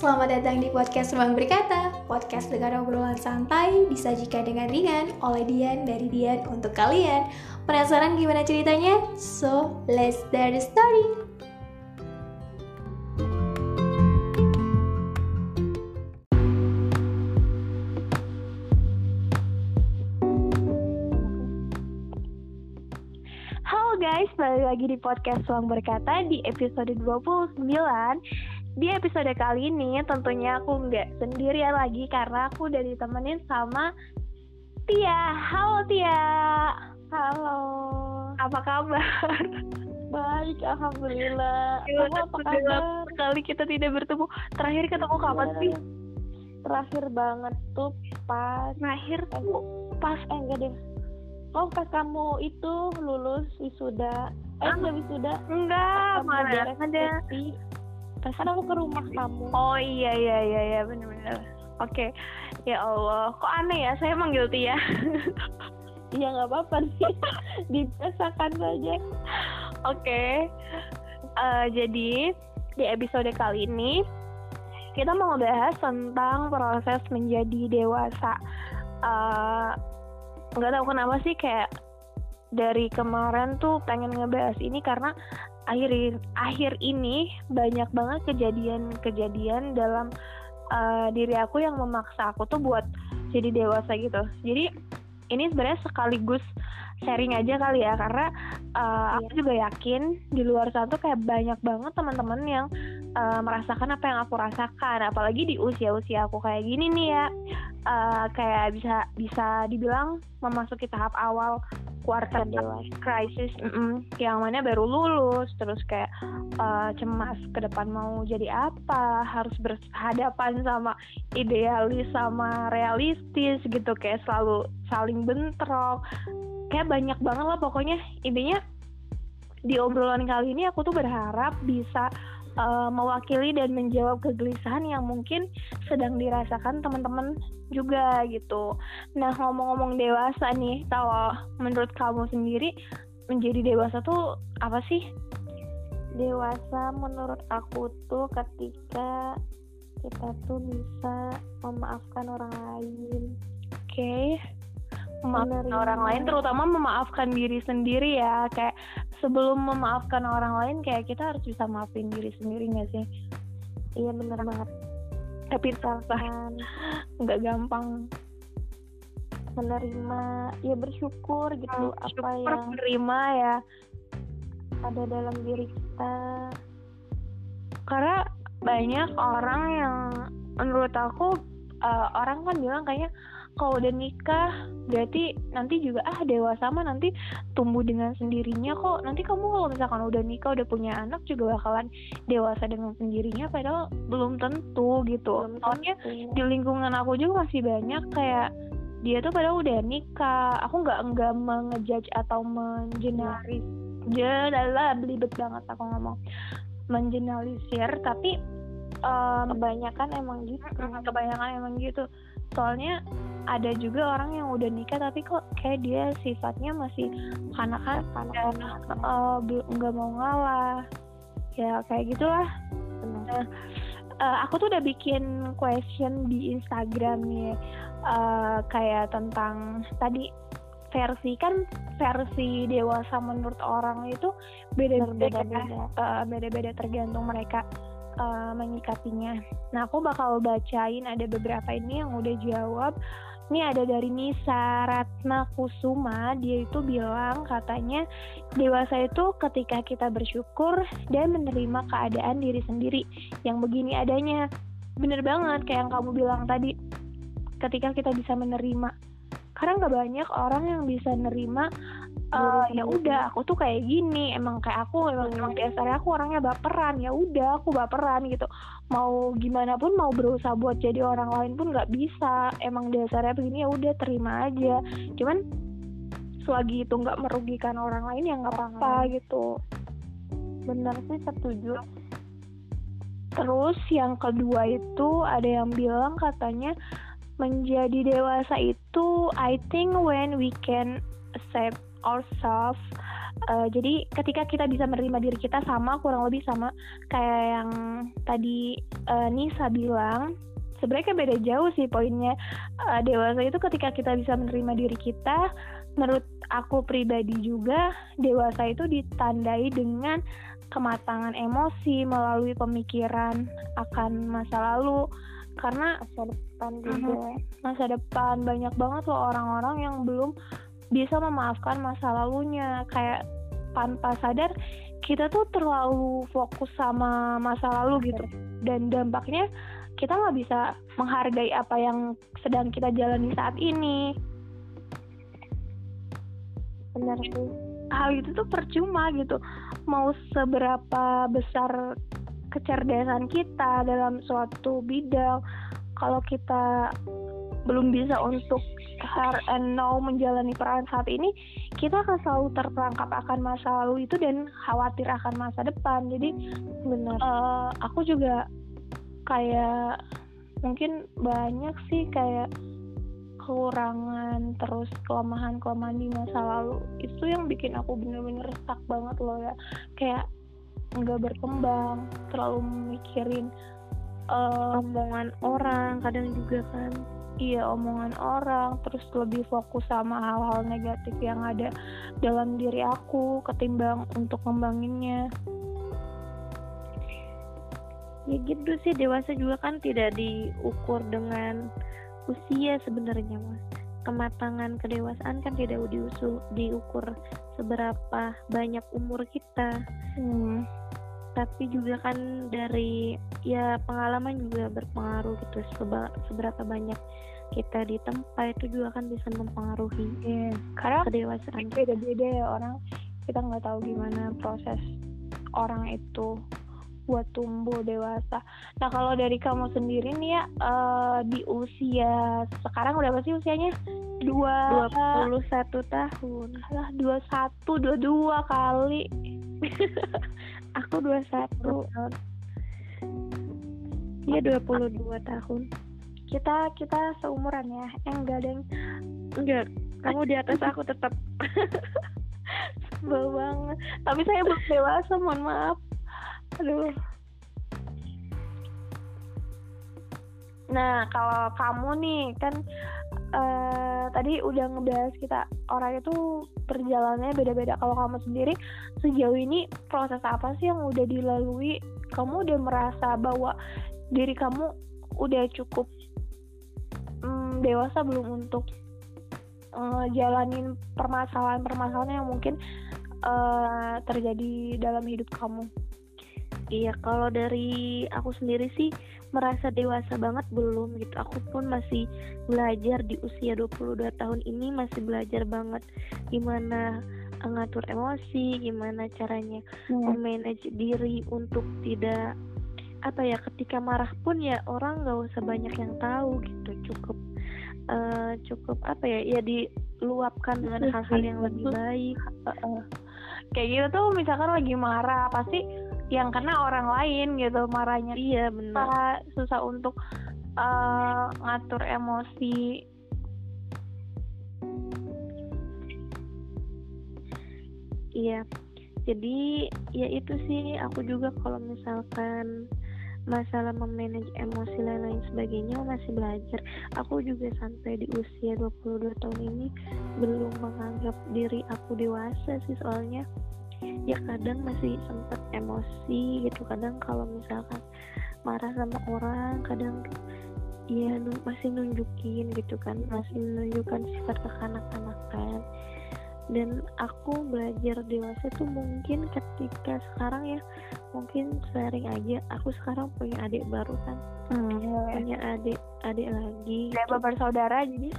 Selamat datang di podcast Ruang Berkata Podcast dengan obrolan santai Disajikan dengan ringan oleh Dian dari Dian untuk kalian. Penasaran gimana ceritanya? So, let's start the story. Halo guys, balik lagi di podcast Ruang Berkata di episode 29 di episode kali ini tentunya aku nggak sendirian lagi karena aku udah ditemenin sama Tia. Halo Tia. Halo. Apa kabar? Baik, alhamdulillah. Kamu apa kabar? Sekali kita tidak bertemu. Terakhir ketemu kapan Iya. sih? Terakhir banget tuh pas Terakhir tuh pas eh enggak deh. Oh pas kamu itu lulus wisuda. Eh Ah. enggak wisuda. enggak, mana ada. Kan aku ke rumah kamu. Oh iya iya iya iya benar-benar. Oke. Ya Allah, kok aneh ya saya manggil Tia. Iya nggak apa-apa nih. Dibiasakan saja. Oke. Eh, jadi di episode kali ini kita mau ngebahas tentang proses menjadi dewasa. Eh, nggak tahu kenapa sih kayak dari kemarin tuh pengen ngebahas ini karena akhir akhir ini banyak banget kejadian-kejadian dalam eh, diri aku yang memaksa aku tuh buat jadi dewasa gitu. Jadi ini sebenarnya sekaligus sharing aja kali ya karena uh, aku juga yakin di luar sana tuh kayak banyak banget teman-teman yang uh, merasakan apa yang aku rasakan apalagi di usia-usia aku kayak gini nih ya uh, kayak bisa bisa dibilang memasuki tahap awal quarter Dewasa. crisis mm-mm, yang mana baru lulus terus kayak uh, cemas ke depan mau jadi apa harus berhadapan sama idealis sama realistis gitu kayak selalu saling bentrok kayak banyak banget lah pokoknya intinya di obrolan kali ini aku tuh berharap bisa uh, mewakili dan menjawab kegelisahan yang mungkin sedang dirasakan teman-teman juga gitu. Nah ngomong-ngomong dewasa nih, kalau menurut kamu sendiri menjadi dewasa tuh apa sih? Dewasa menurut aku tuh ketika kita tuh bisa memaafkan orang lain. Oke, memaafkan Menerima. orang lain, terutama memaafkan diri sendiri ya. Kayak sebelum memaafkan orang lain, kayak kita harus bisa maafin diri sendiri nggak sih? Iya bener banget. Tapi Misalkan nggak gampang. menerima ya bersyukur gitu apa Syukur yang menerima ya. ada dalam diri kita karena banyak orang yang menurut aku uh, orang kan bilang kayaknya kalau udah nikah berarti nanti juga ah dewasa mah nanti tumbuh dengan sendirinya kok. Nanti kamu kalau misalkan udah nikah udah punya anak juga bakalan dewasa dengan sendirinya padahal belum tentu gitu. Belum soalnya tentu. di lingkungan aku juga masih banyak kayak dia tuh padahal udah nikah. Aku nggak nggak mengejudge atau mengenaris jadalah belibet banget aku ngomong. Mengeneralisir tapi em, kebanyakan emang gitu. Kebanyakan emang gitu soalnya ada juga orang yang udah nikah tapi kok kayak dia sifatnya masih kanak-kanak kanak-kanak eh, bel- nggak mau ngalah ya kayak gitulah benar. Eh, aku tuh udah bikin question di Instagram nih eh, kayak tentang tadi versi kan versi dewasa menurut orang itu beda-beda ya. Eh, beda-beda tergantung mereka eh, menyikapinya. Nah aku bakal bacain ada beberapa ini yang udah jawab. Ini ada dari Nisa Ratna Kusuma, dia itu bilang katanya dewasa itu ketika kita bersyukur dan menerima keadaan diri sendiri yang begini adanya. Bener banget kayak yang kamu bilang tadi, ketika kita bisa menerima. Karena nggak banyak orang yang bisa nerima Diri ya udah aku tuh kayak gini emang kayak aku emang Hmm. emang dasarnya aku orangnya baperan ya udah aku baperan gitu mau gimana pun mau berusaha buat jadi orang lain pun nggak bisa emang dasarnya begini ya udah terima aja cuman selagi itu nggak merugikan orang lain ya nggak apa-apa lain. gitu benar sih setuju terus yang kedua itu ada yang bilang katanya menjadi dewasa itu I think when we can accept ourselves. Uh, jadi ketika kita bisa menerima diri kita sama kurang lebih sama kayak yang tadi uh, Nisa bilang sebenarnya beda jauh sih poinnya. Uh, dewasa itu ketika kita bisa menerima diri kita menurut aku pribadi juga dewasa itu ditandai dengan kematangan emosi melalui pemikiran akan masa lalu. Karena masa depan juga. Masa depan banyak banget loh orang-orang yang belum bisa memaafkan masa lalunya. Kayak tanpa sadar kita tuh terlalu fokus sama masa lalu gitu. Dan dampaknya kita nggak bisa menghargai apa yang sedang kita jalani saat ini. Benar sih. Hal itu tuh percuma gitu. Mau seberapa besar kecerdasan kita dalam suatu bidang kalau kita belum bisa untuk here and now menjalani peran saat ini kita akan selalu terperangkap akan masa lalu itu dan khawatir akan masa depan. Jadi benar. uh, aku juga kayak mungkin banyak sih kayak kekurangan terus kelemahan-kelemahan di masa lalu. Itu yang bikin aku bener-bener stuck banget loh ya. Kayak nggak berkembang terlalu mikirin uh, omongan orang kadang juga kan iya omongan orang terus lebih fokus sama hal-hal negatif yang ada dalam diri aku ketimbang untuk ngembanginnya. Ya gitu sih dewasa juga kan tidak diukur dengan usia sebenarnya mas. Kematangan kedewasaan kan tidak diusul diukur seberapa banyak umur kita. Hmm. Tapi juga kan dari ya pengalaman juga berpengaruh gitu seberapa banyak kita di tempat itu juga kan bisa mempengaruhi yeah. karena kedewasaan beda-beda ya orang kita nggak tahu gimana proses orang itu buat tumbuh dewasa. Nah kalau dari kamu sendiri nih ya uh, di usia sekarang udah apa sih usianya? Dua puluh satu tahun. Lah dua satu dua dua kali. Aku dua satu. Iya dua puluh dua tahun. Kita kita seumuran ya? Eh, enggak deng. Enggak. Kamu di atas aku tetap. Sebel banget. Tapi saya belum dewasa, mohon maaf aduh nah kalau kamu nih kan uh, tadi udah ngebahas kita orang itu perjalanannya beda-beda. Kalau kamu sendiri sejauh ini proses apa sih yang udah dilalui? Kamu udah merasa bahwa diri kamu udah cukup um, dewasa belum untuk uh, jalanin permasalahan-permasalahan yang mungkin uh, terjadi dalam hidup kamu? Iya, kalau dari aku sendiri sih merasa dewasa banget belum gitu. Aku pun masih belajar di usia 22 tahun ini masih belajar banget gimana ngatur emosi, gimana caranya hmm. memanage diri untuk tidak apa ya ketika marah pun ya orang nggak usah banyak yang tahu gitu cukup uh, cukup apa ya ya diluapkan dengan hal-hal yang lebih baik uh, uh. kayak gitu tuh misalkan lagi marah pasti yang kena orang lain gitu marahnya. Iya benar. Susah untuk uh, ngatur emosi. Iya. Jadi ya itu sih aku juga kalau misalkan masalah memanage emosi dan lain sebagainya masih belajar. Aku juga sampai di usia 22 tahun ini belum menganggap diri aku dewasa sih soalnya ya kadang masih sempat emosi gitu kadang kalau misalkan marah sama orang kadang ya masih nunjukin gitu kan masih menunjukkan sifat kekanak-kanakan dan aku belajar dewasa tuh mungkin ketika sekarang ya mungkin sering aja aku sekarang punya adik baru kan hmm, ya. punya adik adik lagi kayak gitu. bersaudara jadi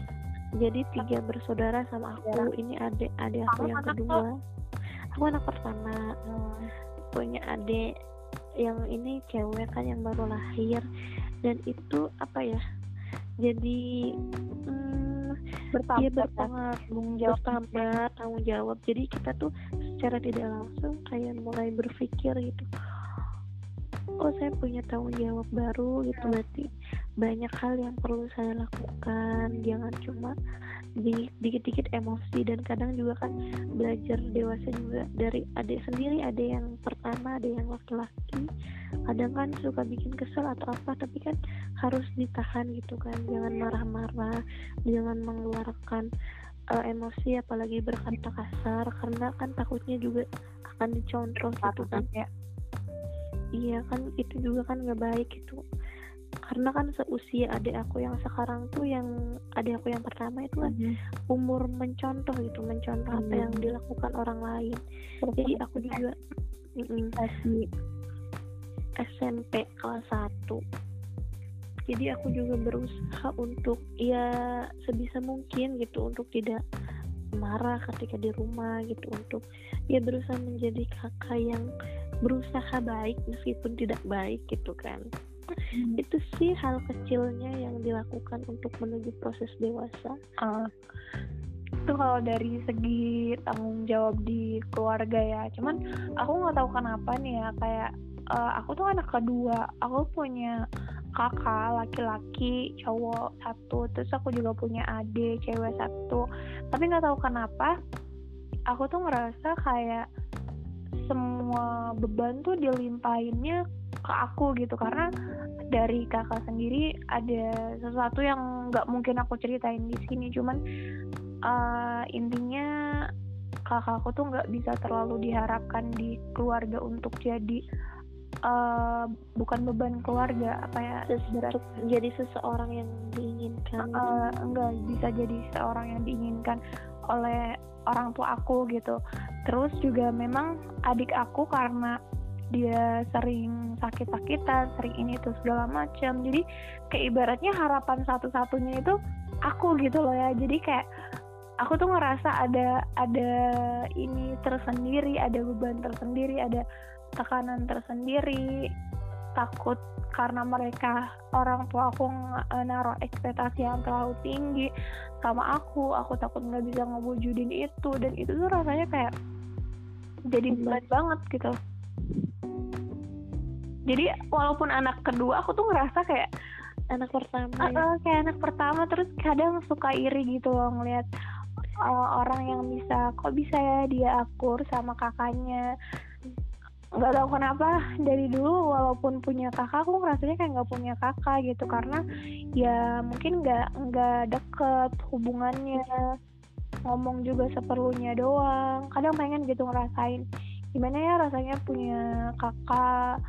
jadi tiga bersaudara sama aku ya. ini adik adik aku yang kedua aku anak pertama hmm, punya adik yang ini cewek kan yang baru lahir. Dan itu apa ya jadi hmm, bertambah dia bertanggung jawab. bertambah tanggung jawab. Jadi kita tuh secara tidak langsung kayak mulai berpikir gitu. Oh saya punya tanggung jawab baru gitu. Berarti banyak hal yang perlu saya lakukan. Jangan cuma dikit-dikit emosi dan kadang juga kan belajar dewasa juga. Dari adik sendiri ada yang pertama ada yang laki-laki. Kadang kan suka bikin kesel atau apa tapi kan harus ditahan gitu kan. Jangan marah-marah jangan mengeluarkan uh, emosi apalagi berkata kasar karena kan takutnya juga akan dicontoh gitu kan. ya. Iya kan itu juga kan nggak baik itu karena kan seusia adik aku yang sekarang tuh yang adik aku yang pertama itu kan mm-hmm. umur mencontoh gitu mencontoh mm-hmm. apa yang dilakukan orang lain Betul. jadi aku juga mm, SMP kelas 1 jadi aku juga berusaha untuk ya sebisa mungkin gitu untuk tidak marah ketika di rumah gitu untuk ya berusaha menjadi kakak yang berusaha baik meskipun tidak baik gitu kan. Itu sih hal kecilnya yang dilakukan untuk menuju proses dewasa. Uh, itu kalau dari segi tanggung jawab di keluarga ya. Cuman aku nggak tahu kenapa nih ya kayak uh, aku tuh anak kedua. Aku punya kakak laki-laki cowok satu. Terus aku juga punya adik cewek satu. Tapi nggak tahu kenapa aku tuh ngerasa kayak semua beban tuh dilimpahinnya ke aku gitu. Karena dari kakak sendiri ada sesuatu yang nggak mungkin aku ceritain di sini. Cuman uh, intinya kakakku tuh nggak bisa terlalu diharapkan di keluarga untuk jadi uh, bukan beban keluarga apa ya Sesuatu, jadi seseorang yang diinginkan. Uh, enggak bisa jadi seseorang yang diinginkan oleh orang tua aku gitu. Terus juga memang adik aku karena dia sering sakit-sakitan, sering ini tuh segala macam. Jadi kayak ibaratnya harapan satu-satunya itu aku gitu loh ya. Jadi kayak aku tuh ngerasa ada ada ini tersendiri, ada beban tersendiri, ada tekanan tersendiri, takut karena mereka orang tua aku naruh ekspektasi yang terlalu tinggi sama aku, aku takut nggak bisa ngewujudin itu. Dan itu tuh rasanya kayak jadi berat banget gitu jadi walaupun anak kedua aku tuh ngerasa kayak anak pertama uh, uh, kayak anak pertama terus kadang suka iri gitu loh ngeliat uh, orang yang bisa kok bisa ya dia akur sama kakaknya? Nggak tahu kenapa dari dulu walaupun punya kakak aku rasanya kayak nggak punya kakak gitu. Karena ya mungkin nggak nggak deket hubungannya ngomong juga seperlunya doang. Kadang pengen gitu ngerasain gimana ya rasanya punya kakak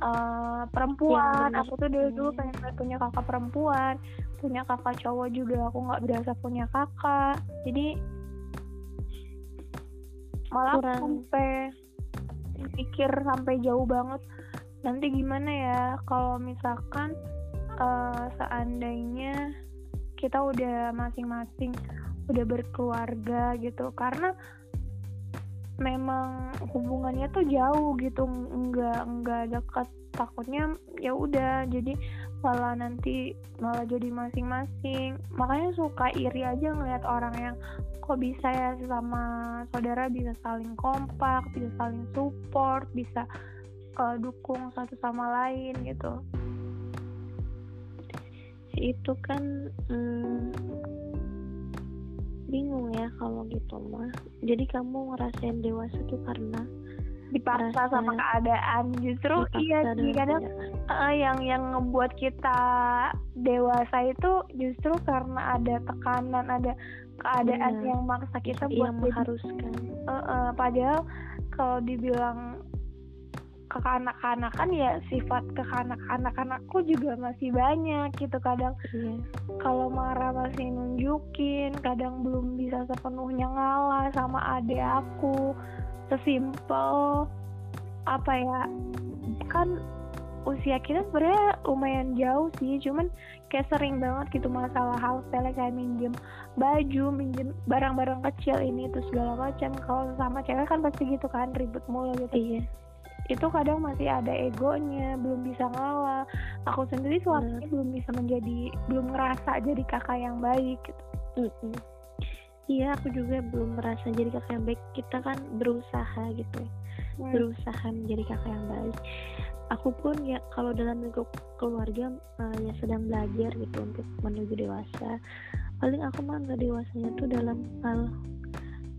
uh, perempuan? Aku tuh dulu dulu pengen punya kakak perempuan. Punya kakak cowok juga aku nggak berasa punya kakak. Jadi malah Kurang. sampai pikir sampai jauh banget. Nanti gimana ya kalau misalkan uh, seandainya kita udah masing-masing udah berkeluarga gitu. Karena memang hubungannya tuh jauh gitu nggak nggak dekat. Takutnya ya udah jadi malah nanti malah jadi masing-masing. Makanya suka iri aja ngeliat orang yang kok bisa ya sama saudara bisa saling kompak bisa saling support bisa uh, dukung satu sama lain gitu. Itu kan hmm, bingung ya kalau gitu mah. Jadi kamu ngerasain dewasa tuh karena dipaksa sama keadaan. Justru iya sih kadang uh, yang yang ngebuat kita dewasa itu justru karena ada tekanan ada keadaan Benar. yang maksa kita buat yang mengharuskan. uh, uh, padahal kalau dibilang kekanak-kanakan ya sifat kekanak-kanakanku juga masih banyak gitu. Kadang iya. kalau marah masih nunjukin kadang belum bisa sepenuhnya ngalah sama adik aku. Sesimpel apa ya kan usia kita sebenarnya lumayan jauh sih cuman kayak sering banget gitu masalah hal sepele kayak minjem baju minjem barang-barang kecil ini terus segala macam. Kalau sama cewek kan pasti gitu kan ribut mulu gitu. Iya itu kadang masih ada egonya belum bisa ngalah aku sendiri selama ini belum bisa menjadi belum ngerasa jadi kakak yang baik gitu. Iya aku juga belum merasa jadi kakak yang baik. Kita kan berusaha gitu. Hmm. berusaha menjadi kakak yang baik. Aku pun ya kalau dalam lingkup keluarga uh, ya sedang belajar gitu untuk menuju dewasa. Paling aku mah nggak dewasanya tuh dalam hal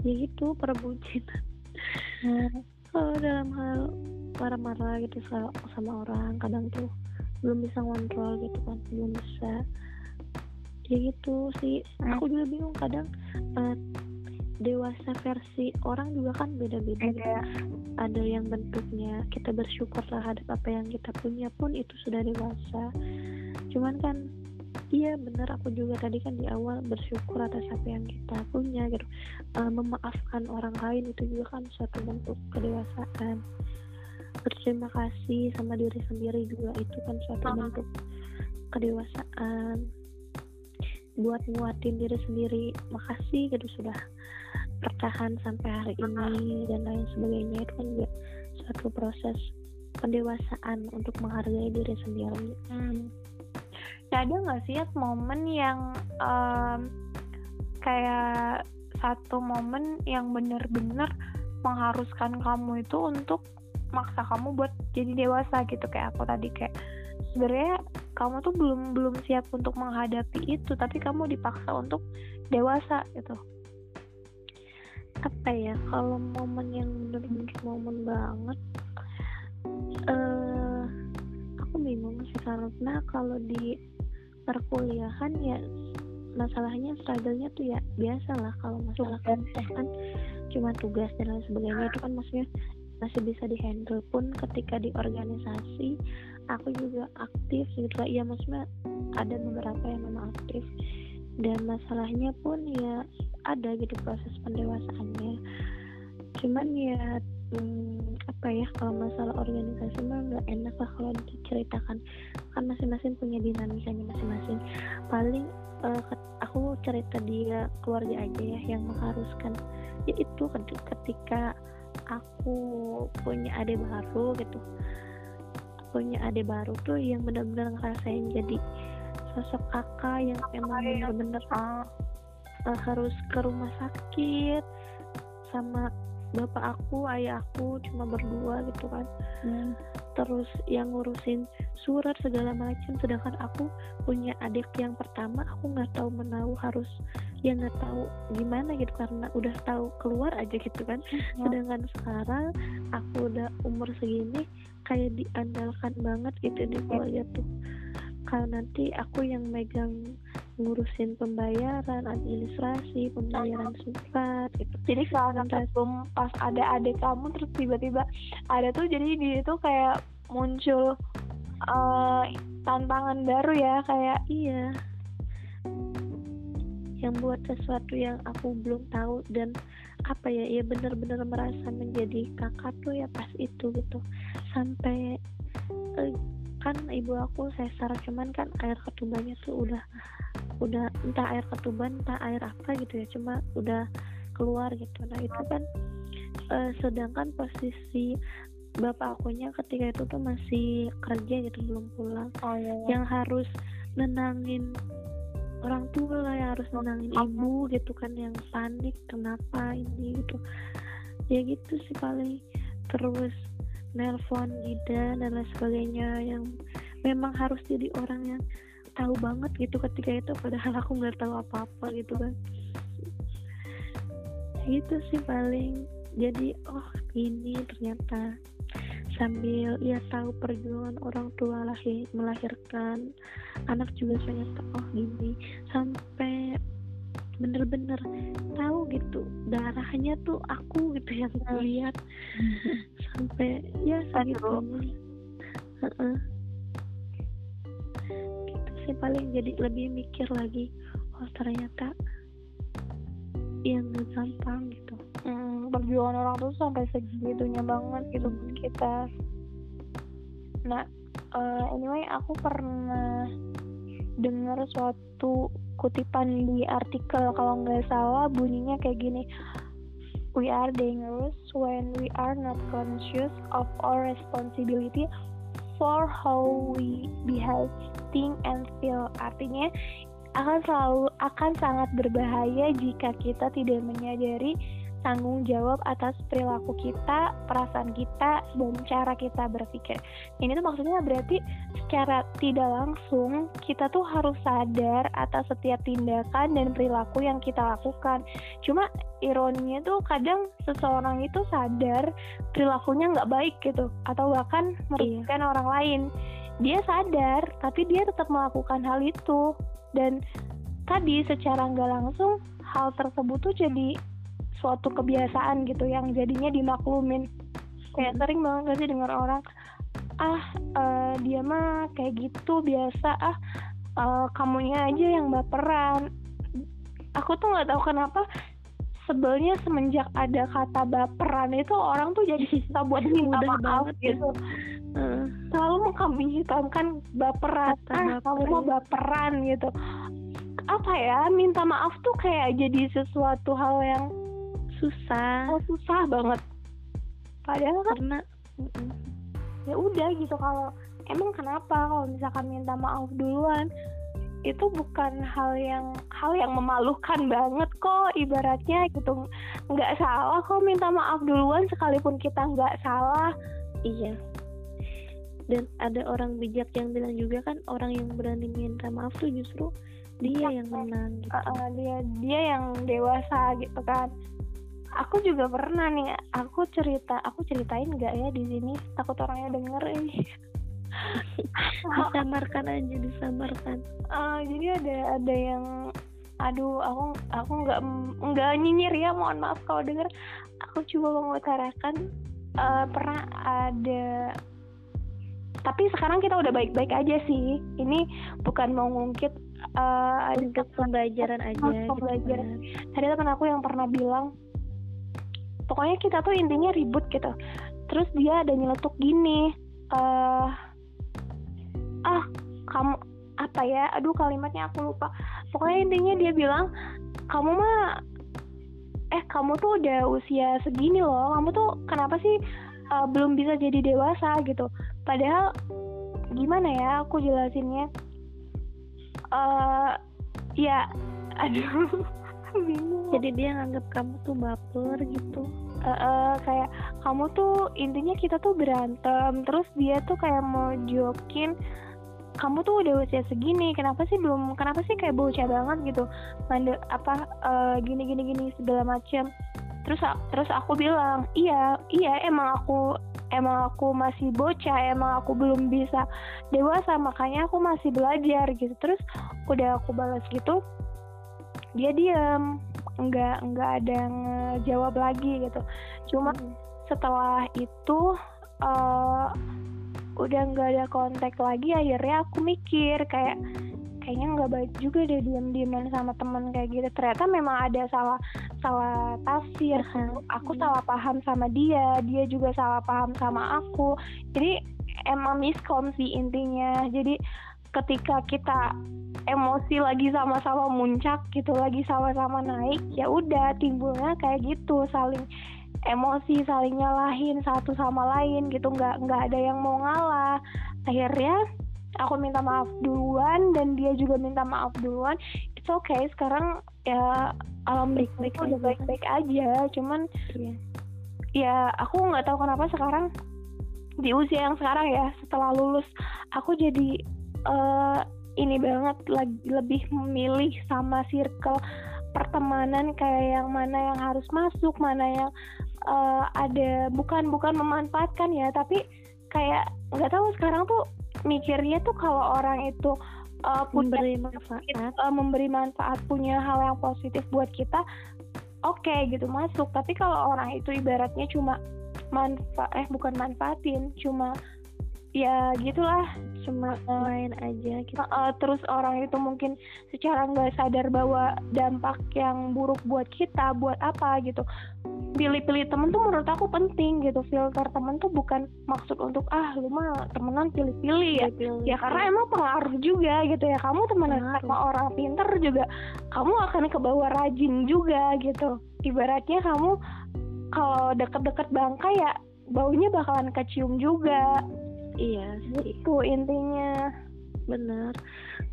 ya gitu perbucinan. Hmm. Kalau dalam hal marah-marah gitu sama orang kadang tuh belum bisa ngontrol gitu kan belum bisa ya gitu sih hmm. aku juga bingung kadang uh, dewasa versi orang juga kan beda-beda gitu. ada yang bentuknya kita bersyukur terhadap apa yang kita punya pun itu sudah dewasa cuman kan iya benar aku juga tadi kan di awal bersyukur atas apa yang kita punya gitu. Uh, memaafkan orang lain itu juga kan suatu bentuk kedewasaan. Berterima kasih sama diri sendiri juga itu kan suatu uh bentuk kedewasaan. Buat nguatin diri sendiri makasih gitu sudah bertahan sampai hari ini dan lain sebagainya. Itu kan juga suatu proses pendewasaan untuk menghargai diri sendiri. Hmm. Ada nggak sih ya momen yang um, kayak satu momen yang benar-benar mengharuskan kamu itu untuk maksa kamu buat jadi dewasa gitu? Kayak aku tadi kayak sebenarnya kamu tuh belum belum siap untuk menghadapi itu tapi kamu dipaksa untuk dewasa gitu. Apa ya kalau momen yang benar-benar momen banget uh, aku bingung sih karena kalau di perkuliahan ya masalahnya struggle-nya tuh ya biasa lah kalau masalah kan kan cuma tugas dan lain sebagainya. Itu kan maksudnya masih bisa dihandle pun ketika di organisasi aku juga aktif gitu lah. Ya maksudnya ada beberapa yang memang aktif. Dan masalahnya pun ya ada gitu proses pendewasaannya. Cuman ya hmm, apa ya kalau masalah organisasi mah nggak enak lah kalau diceritakan. Kan masing-masing punya dinamikanya masing-masing. Paling uh, aku cerita dia keluarga aja ya yang mengharuskan. Ya itu ketika aku punya adik baru gitu. Punya adik baru tuh yang benar-benar ngerasain jadi sosok kakak yang emang bener-bener uh, uh, harus ke rumah sakit sama bapak aku ayah aku cuma berdua gitu kan hmm. terus yang ngurusin surat segala macam sedangkan aku punya adik yang pertama aku nggak tahu menahu harus ya nggak tahu gimana gitu karena udah tahu keluar aja gitu kan hmm. sedangkan sekarang aku udah umur segini kayak diandalkan banget gitu di keluarga tuh kalau nanti aku yang megang ngurusin pembayaran administrasi pembayaran surat gitu. Jadi kalau sampai pas ada adik kamu terus tiba-tiba ada tuh jadi dia tuh kayak muncul uh, tantangan baru ya kayak iya. Yang buat sesuatu yang aku belum tahu dan apa ya ya benar-benar merasa menjadi kakak tuh ya pas itu gitu. Sampai uh, kan ibu aku sesar cuman kan air ketubannya tuh udah udah entah air ketuban entah air apa gitu ya cuma udah keluar gitu nah itu kan uh, sedangkan posisi bapak akunya ketika itu tuh masih kerja gitu belum pulang oh, iya. iya. yang harus nenangin orang tua lah yang harus nenangin ibu gitu kan yang panik kenapa ini gitu ya gitu sih paling terus nelpon Ida dan lain sebagainya yang memang harus jadi orang yang tahu banget gitu ketika itu padahal aku nggak tahu apa-apa gitu kan. Itu sih paling. Jadi oh ini ternyata sambil ya tahu perjuangan orang tua lahir melahirkan anak juga ternyata oh gini. Sampai bener-bener tahu gitu darahnya tuh aku gitu yang hmm. lihat. Sampai ya segitu. Uh gitu sih paling jadi lebih mikir lagi oh ternyata yang gak gampang gitu. Hmm, perjuangan orang tuh sampai segitunya banget gitu kita. Nah uh, anyway aku pernah dengar suatu kutipan di artikel kalau nggak salah bunyinya kayak gini we are dangerous when we are not conscious of our responsibility for how we behave, think, and feel. Artinya akan selalu akan sangat berbahaya jika kita tidak menyadari tanggung jawab atas perilaku kita, perasaan kita, dan cara kita berpikir. Ini tuh maksudnya berarti secara tidak langsung kita tuh harus sadar atas setiap tindakan dan perilaku yang kita lakukan. Cuma ironinya tuh kadang seseorang itu sadar perilakunya nggak baik gitu, atau bahkan merugikan iya. orang lain. Dia sadar, tapi dia tetap melakukan hal itu dan tadi secara nggak langsung hal tersebut tuh jadi suatu kebiasaan gitu yang jadinya dimaklumin. Kayak sering banget gak sih dengar orang ah uh, dia mah kayak gitu biasa ah uh, kamunya aja yang baperan. Aku tuh nggak tahu kenapa sebelnya semenjak ada kata baperan itu orang tuh jadi susah buat minta maaf ya. gitu. Uh. selalu mau kami hitamkan baperan ah kamu mau baperan gitu. Apa ya minta maaf tuh kayak jadi sesuatu hal yang susah. Oh, susah banget. Padahal kan karena ya udah gitu kalau emang kenapa kalau misalkan minta maaf duluan itu bukan hal yang hal yang memalukan banget kok ibaratnya gitu. Nggak salah kok minta maaf duluan sekalipun kita nggak salah. Iya. Dan ada orang bijak yang bilang juga kan orang yang berani minta maaf tuh justru dia yang menang gitu. uh, uh, dia dia yang dewasa gitu kan aku juga pernah nih aku cerita aku ceritain nggak ya di sini? Takut orangnya denger ini. Disamarkan aja disamarkan. Uh, jadi ada ada yang aduh aku aku nggak nggak nyinyir ya mohon maaf kalau denger. Aku coba mengutarakan uh, pernah ada tapi sekarang kita udah baik-baik aja sih. Ini bukan mau ngungkit uh, untuk pembelajaran aja pembelajaran. gitu. tadi teman aku yang pernah bilang pokoknya kita tuh intinya ribut gitu. Terus dia ada nyeletuk gini uh, ah kamu apa ya? Aduh kalimatnya aku lupa. Pokoknya intinya dia bilang kamu mah eh kamu tuh udah usia segini loh. Kamu tuh kenapa sih uh, belum bisa jadi dewasa? Gitu. Padahal gimana ya aku jelasinnya? Uh, ya aduh bingung. Jadi dia nganggap kamu tuh baper gitu. Uh, uh, kayak kamu tuh intinya kita tuh berantem terus dia tuh kayak mau jokin kamu tuh udah usia segini kenapa sih belum kenapa sih kayak bocah banget gitu? Mandek apa uh, gini gini gini segala macam terus terus aku bilang iya iya emang aku emang aku masih bocah emang aku belum bisa dewasa makanya aku masih belajar gitu. Terus udah aku balas gitu dia diam nggak nggak ada yang jawab lagi gitu. Cuma hmm. setelah itu uh, udah nggak ada kontak lagi akhirnya aku mikir kayak kayaknya nggak baik juga deh diam-diaman sama temen kayak gitu. Ternyata memang ada salah salah tafsir aku hmm. salah paham sama dia dia juga salah paham sama aku. Jadi emang miskom sih intinya. Jadi ketika kita emosi lagi sama-sama muncak gitu lagi sama-sama naik ya udah timbulnya kayak gitu saling emosi saling nyalahin satu sama lain gitu nggak nggak ada yang mau ngalah. Akhirnya aku minta maaf duluan dan dia juga minta maaf duluan. It's okay sekarang ya alam baik-baik udah baik-baik aja cuman yeah. ya aku nggak tahu kenapa sekarang di usia yang sekarang ya setelah lulus aku jadi uh, ini banget lagi lebih memilih sama circle pertemanan kayak yang mana yang harus masuk mana yang uh, ada bukan bukan memanfaatkan ya tapi kayak nggak tahu sekarang tuh mikirnya tuh kalau orang itu uh, memberi manfaat. uh, memberi manfaat punya hal yang positif buat kita oke okay, gitu masuk. Tapi kalau orang itu ibaratnya cuma manfaat eh bukan manfaatin cuma ya gitulah. Cuma main aja. Gitu. Uh, terus orang itu mungkin secara nggak sadar bahwa dampak yang buruk buat kita buat apa gitu. Pilih-pilih temen tuh menurut aku penting gitu. Filter temen tuh bukan maksud untuk ah lu mah temenan pilih-pilih ya. Pilih, ya karena emang pengaruh juga gitu ya. Kamu temenan pengaruh. sama orang pinter juga kamu akan ke bawah rajin juga gitu. Ibaratnya kamu kalau deket-deket bangka ya baunya bakalan kecium juga iya sih itu intinya. Benar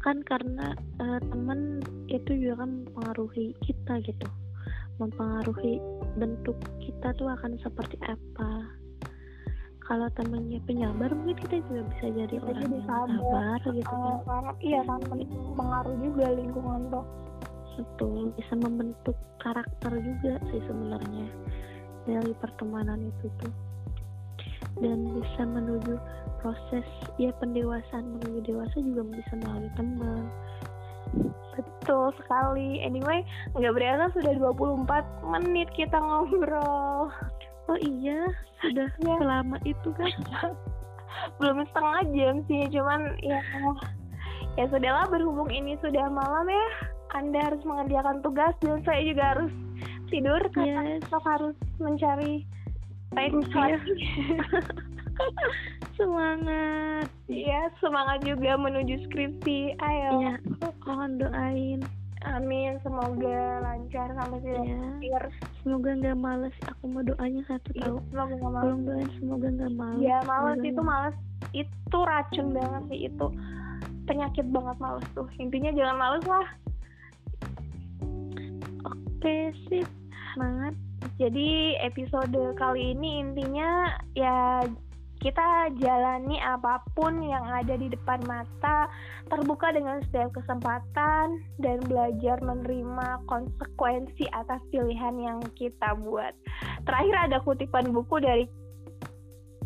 kan karena uh, temen itu juga kan mempengaruhi kita gitu. Mempengaruhi bentuk kita tuh akan seperti apa. Kalau temennya penyabar mungkin kita juga bisa jadi Bisa orang jadi yang sabar. sabar gitu kan. karena iya kan pengaruh juga lingkungan tuh. Betul. Bisa membentuk karakter juga sih sebenarnya dari pertemanan itu tuh dan bisa menuju proses ya pendewasaan menuju dewasa juga bisa melalui teman betul sekali anyway nggak berasa sudah 24 menit kita ngobrol oh iya sudah Iya. selama itu kan belum setengah jam sih cuman ya ya sudahlah berhubung ini sudah malam ya anda harus mengerjakan tugas dan saya juga harus tidur karena Yes. harus mencari time Iya. lagi semangat Iya, semangat juga menuju skripsi. Ayo. ya mohon doain Amin, semoga lancar sampai tidak ya semoga nggak males aku mau doanya satu Iya, tahu semoga nggak malas. tolong doain semoga nggak males Iya, malas Semoga itu malas. Itu racun banget sih itu. Penyakit banget malas tuh. Intinya jangan males lah. oke sip semangat Jadi episode kali ini intinya ya kita jalani apa pun yang ada di depan mata, terbuka dengan setiap kesempatan dan belajar menerima konsekuensi atas pilihan yang kita buat. Terakhir ada kutipan buku dari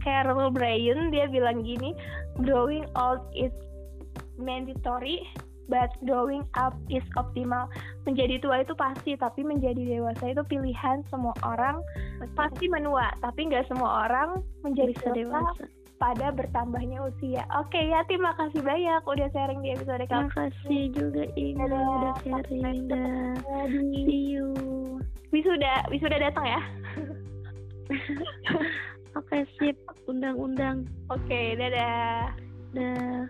Carol Bryan, dia bilang gini, growing old is mandatory, but growing up is optimal. Menjadi tua itu pasti, tapi menjadi dewasa itu pilihan semua orang pasti menua, tapi nggak semua orang menjadi bisa dewasa pada bertambahnya usia. Oke ya, terima kasih banyak udah sharing di episode kali makasih juga Inga Dadah. udah sharing dah ini. see you Wisuda, wisuda datang ya. oke sip undang-undang Oke, dadah. dah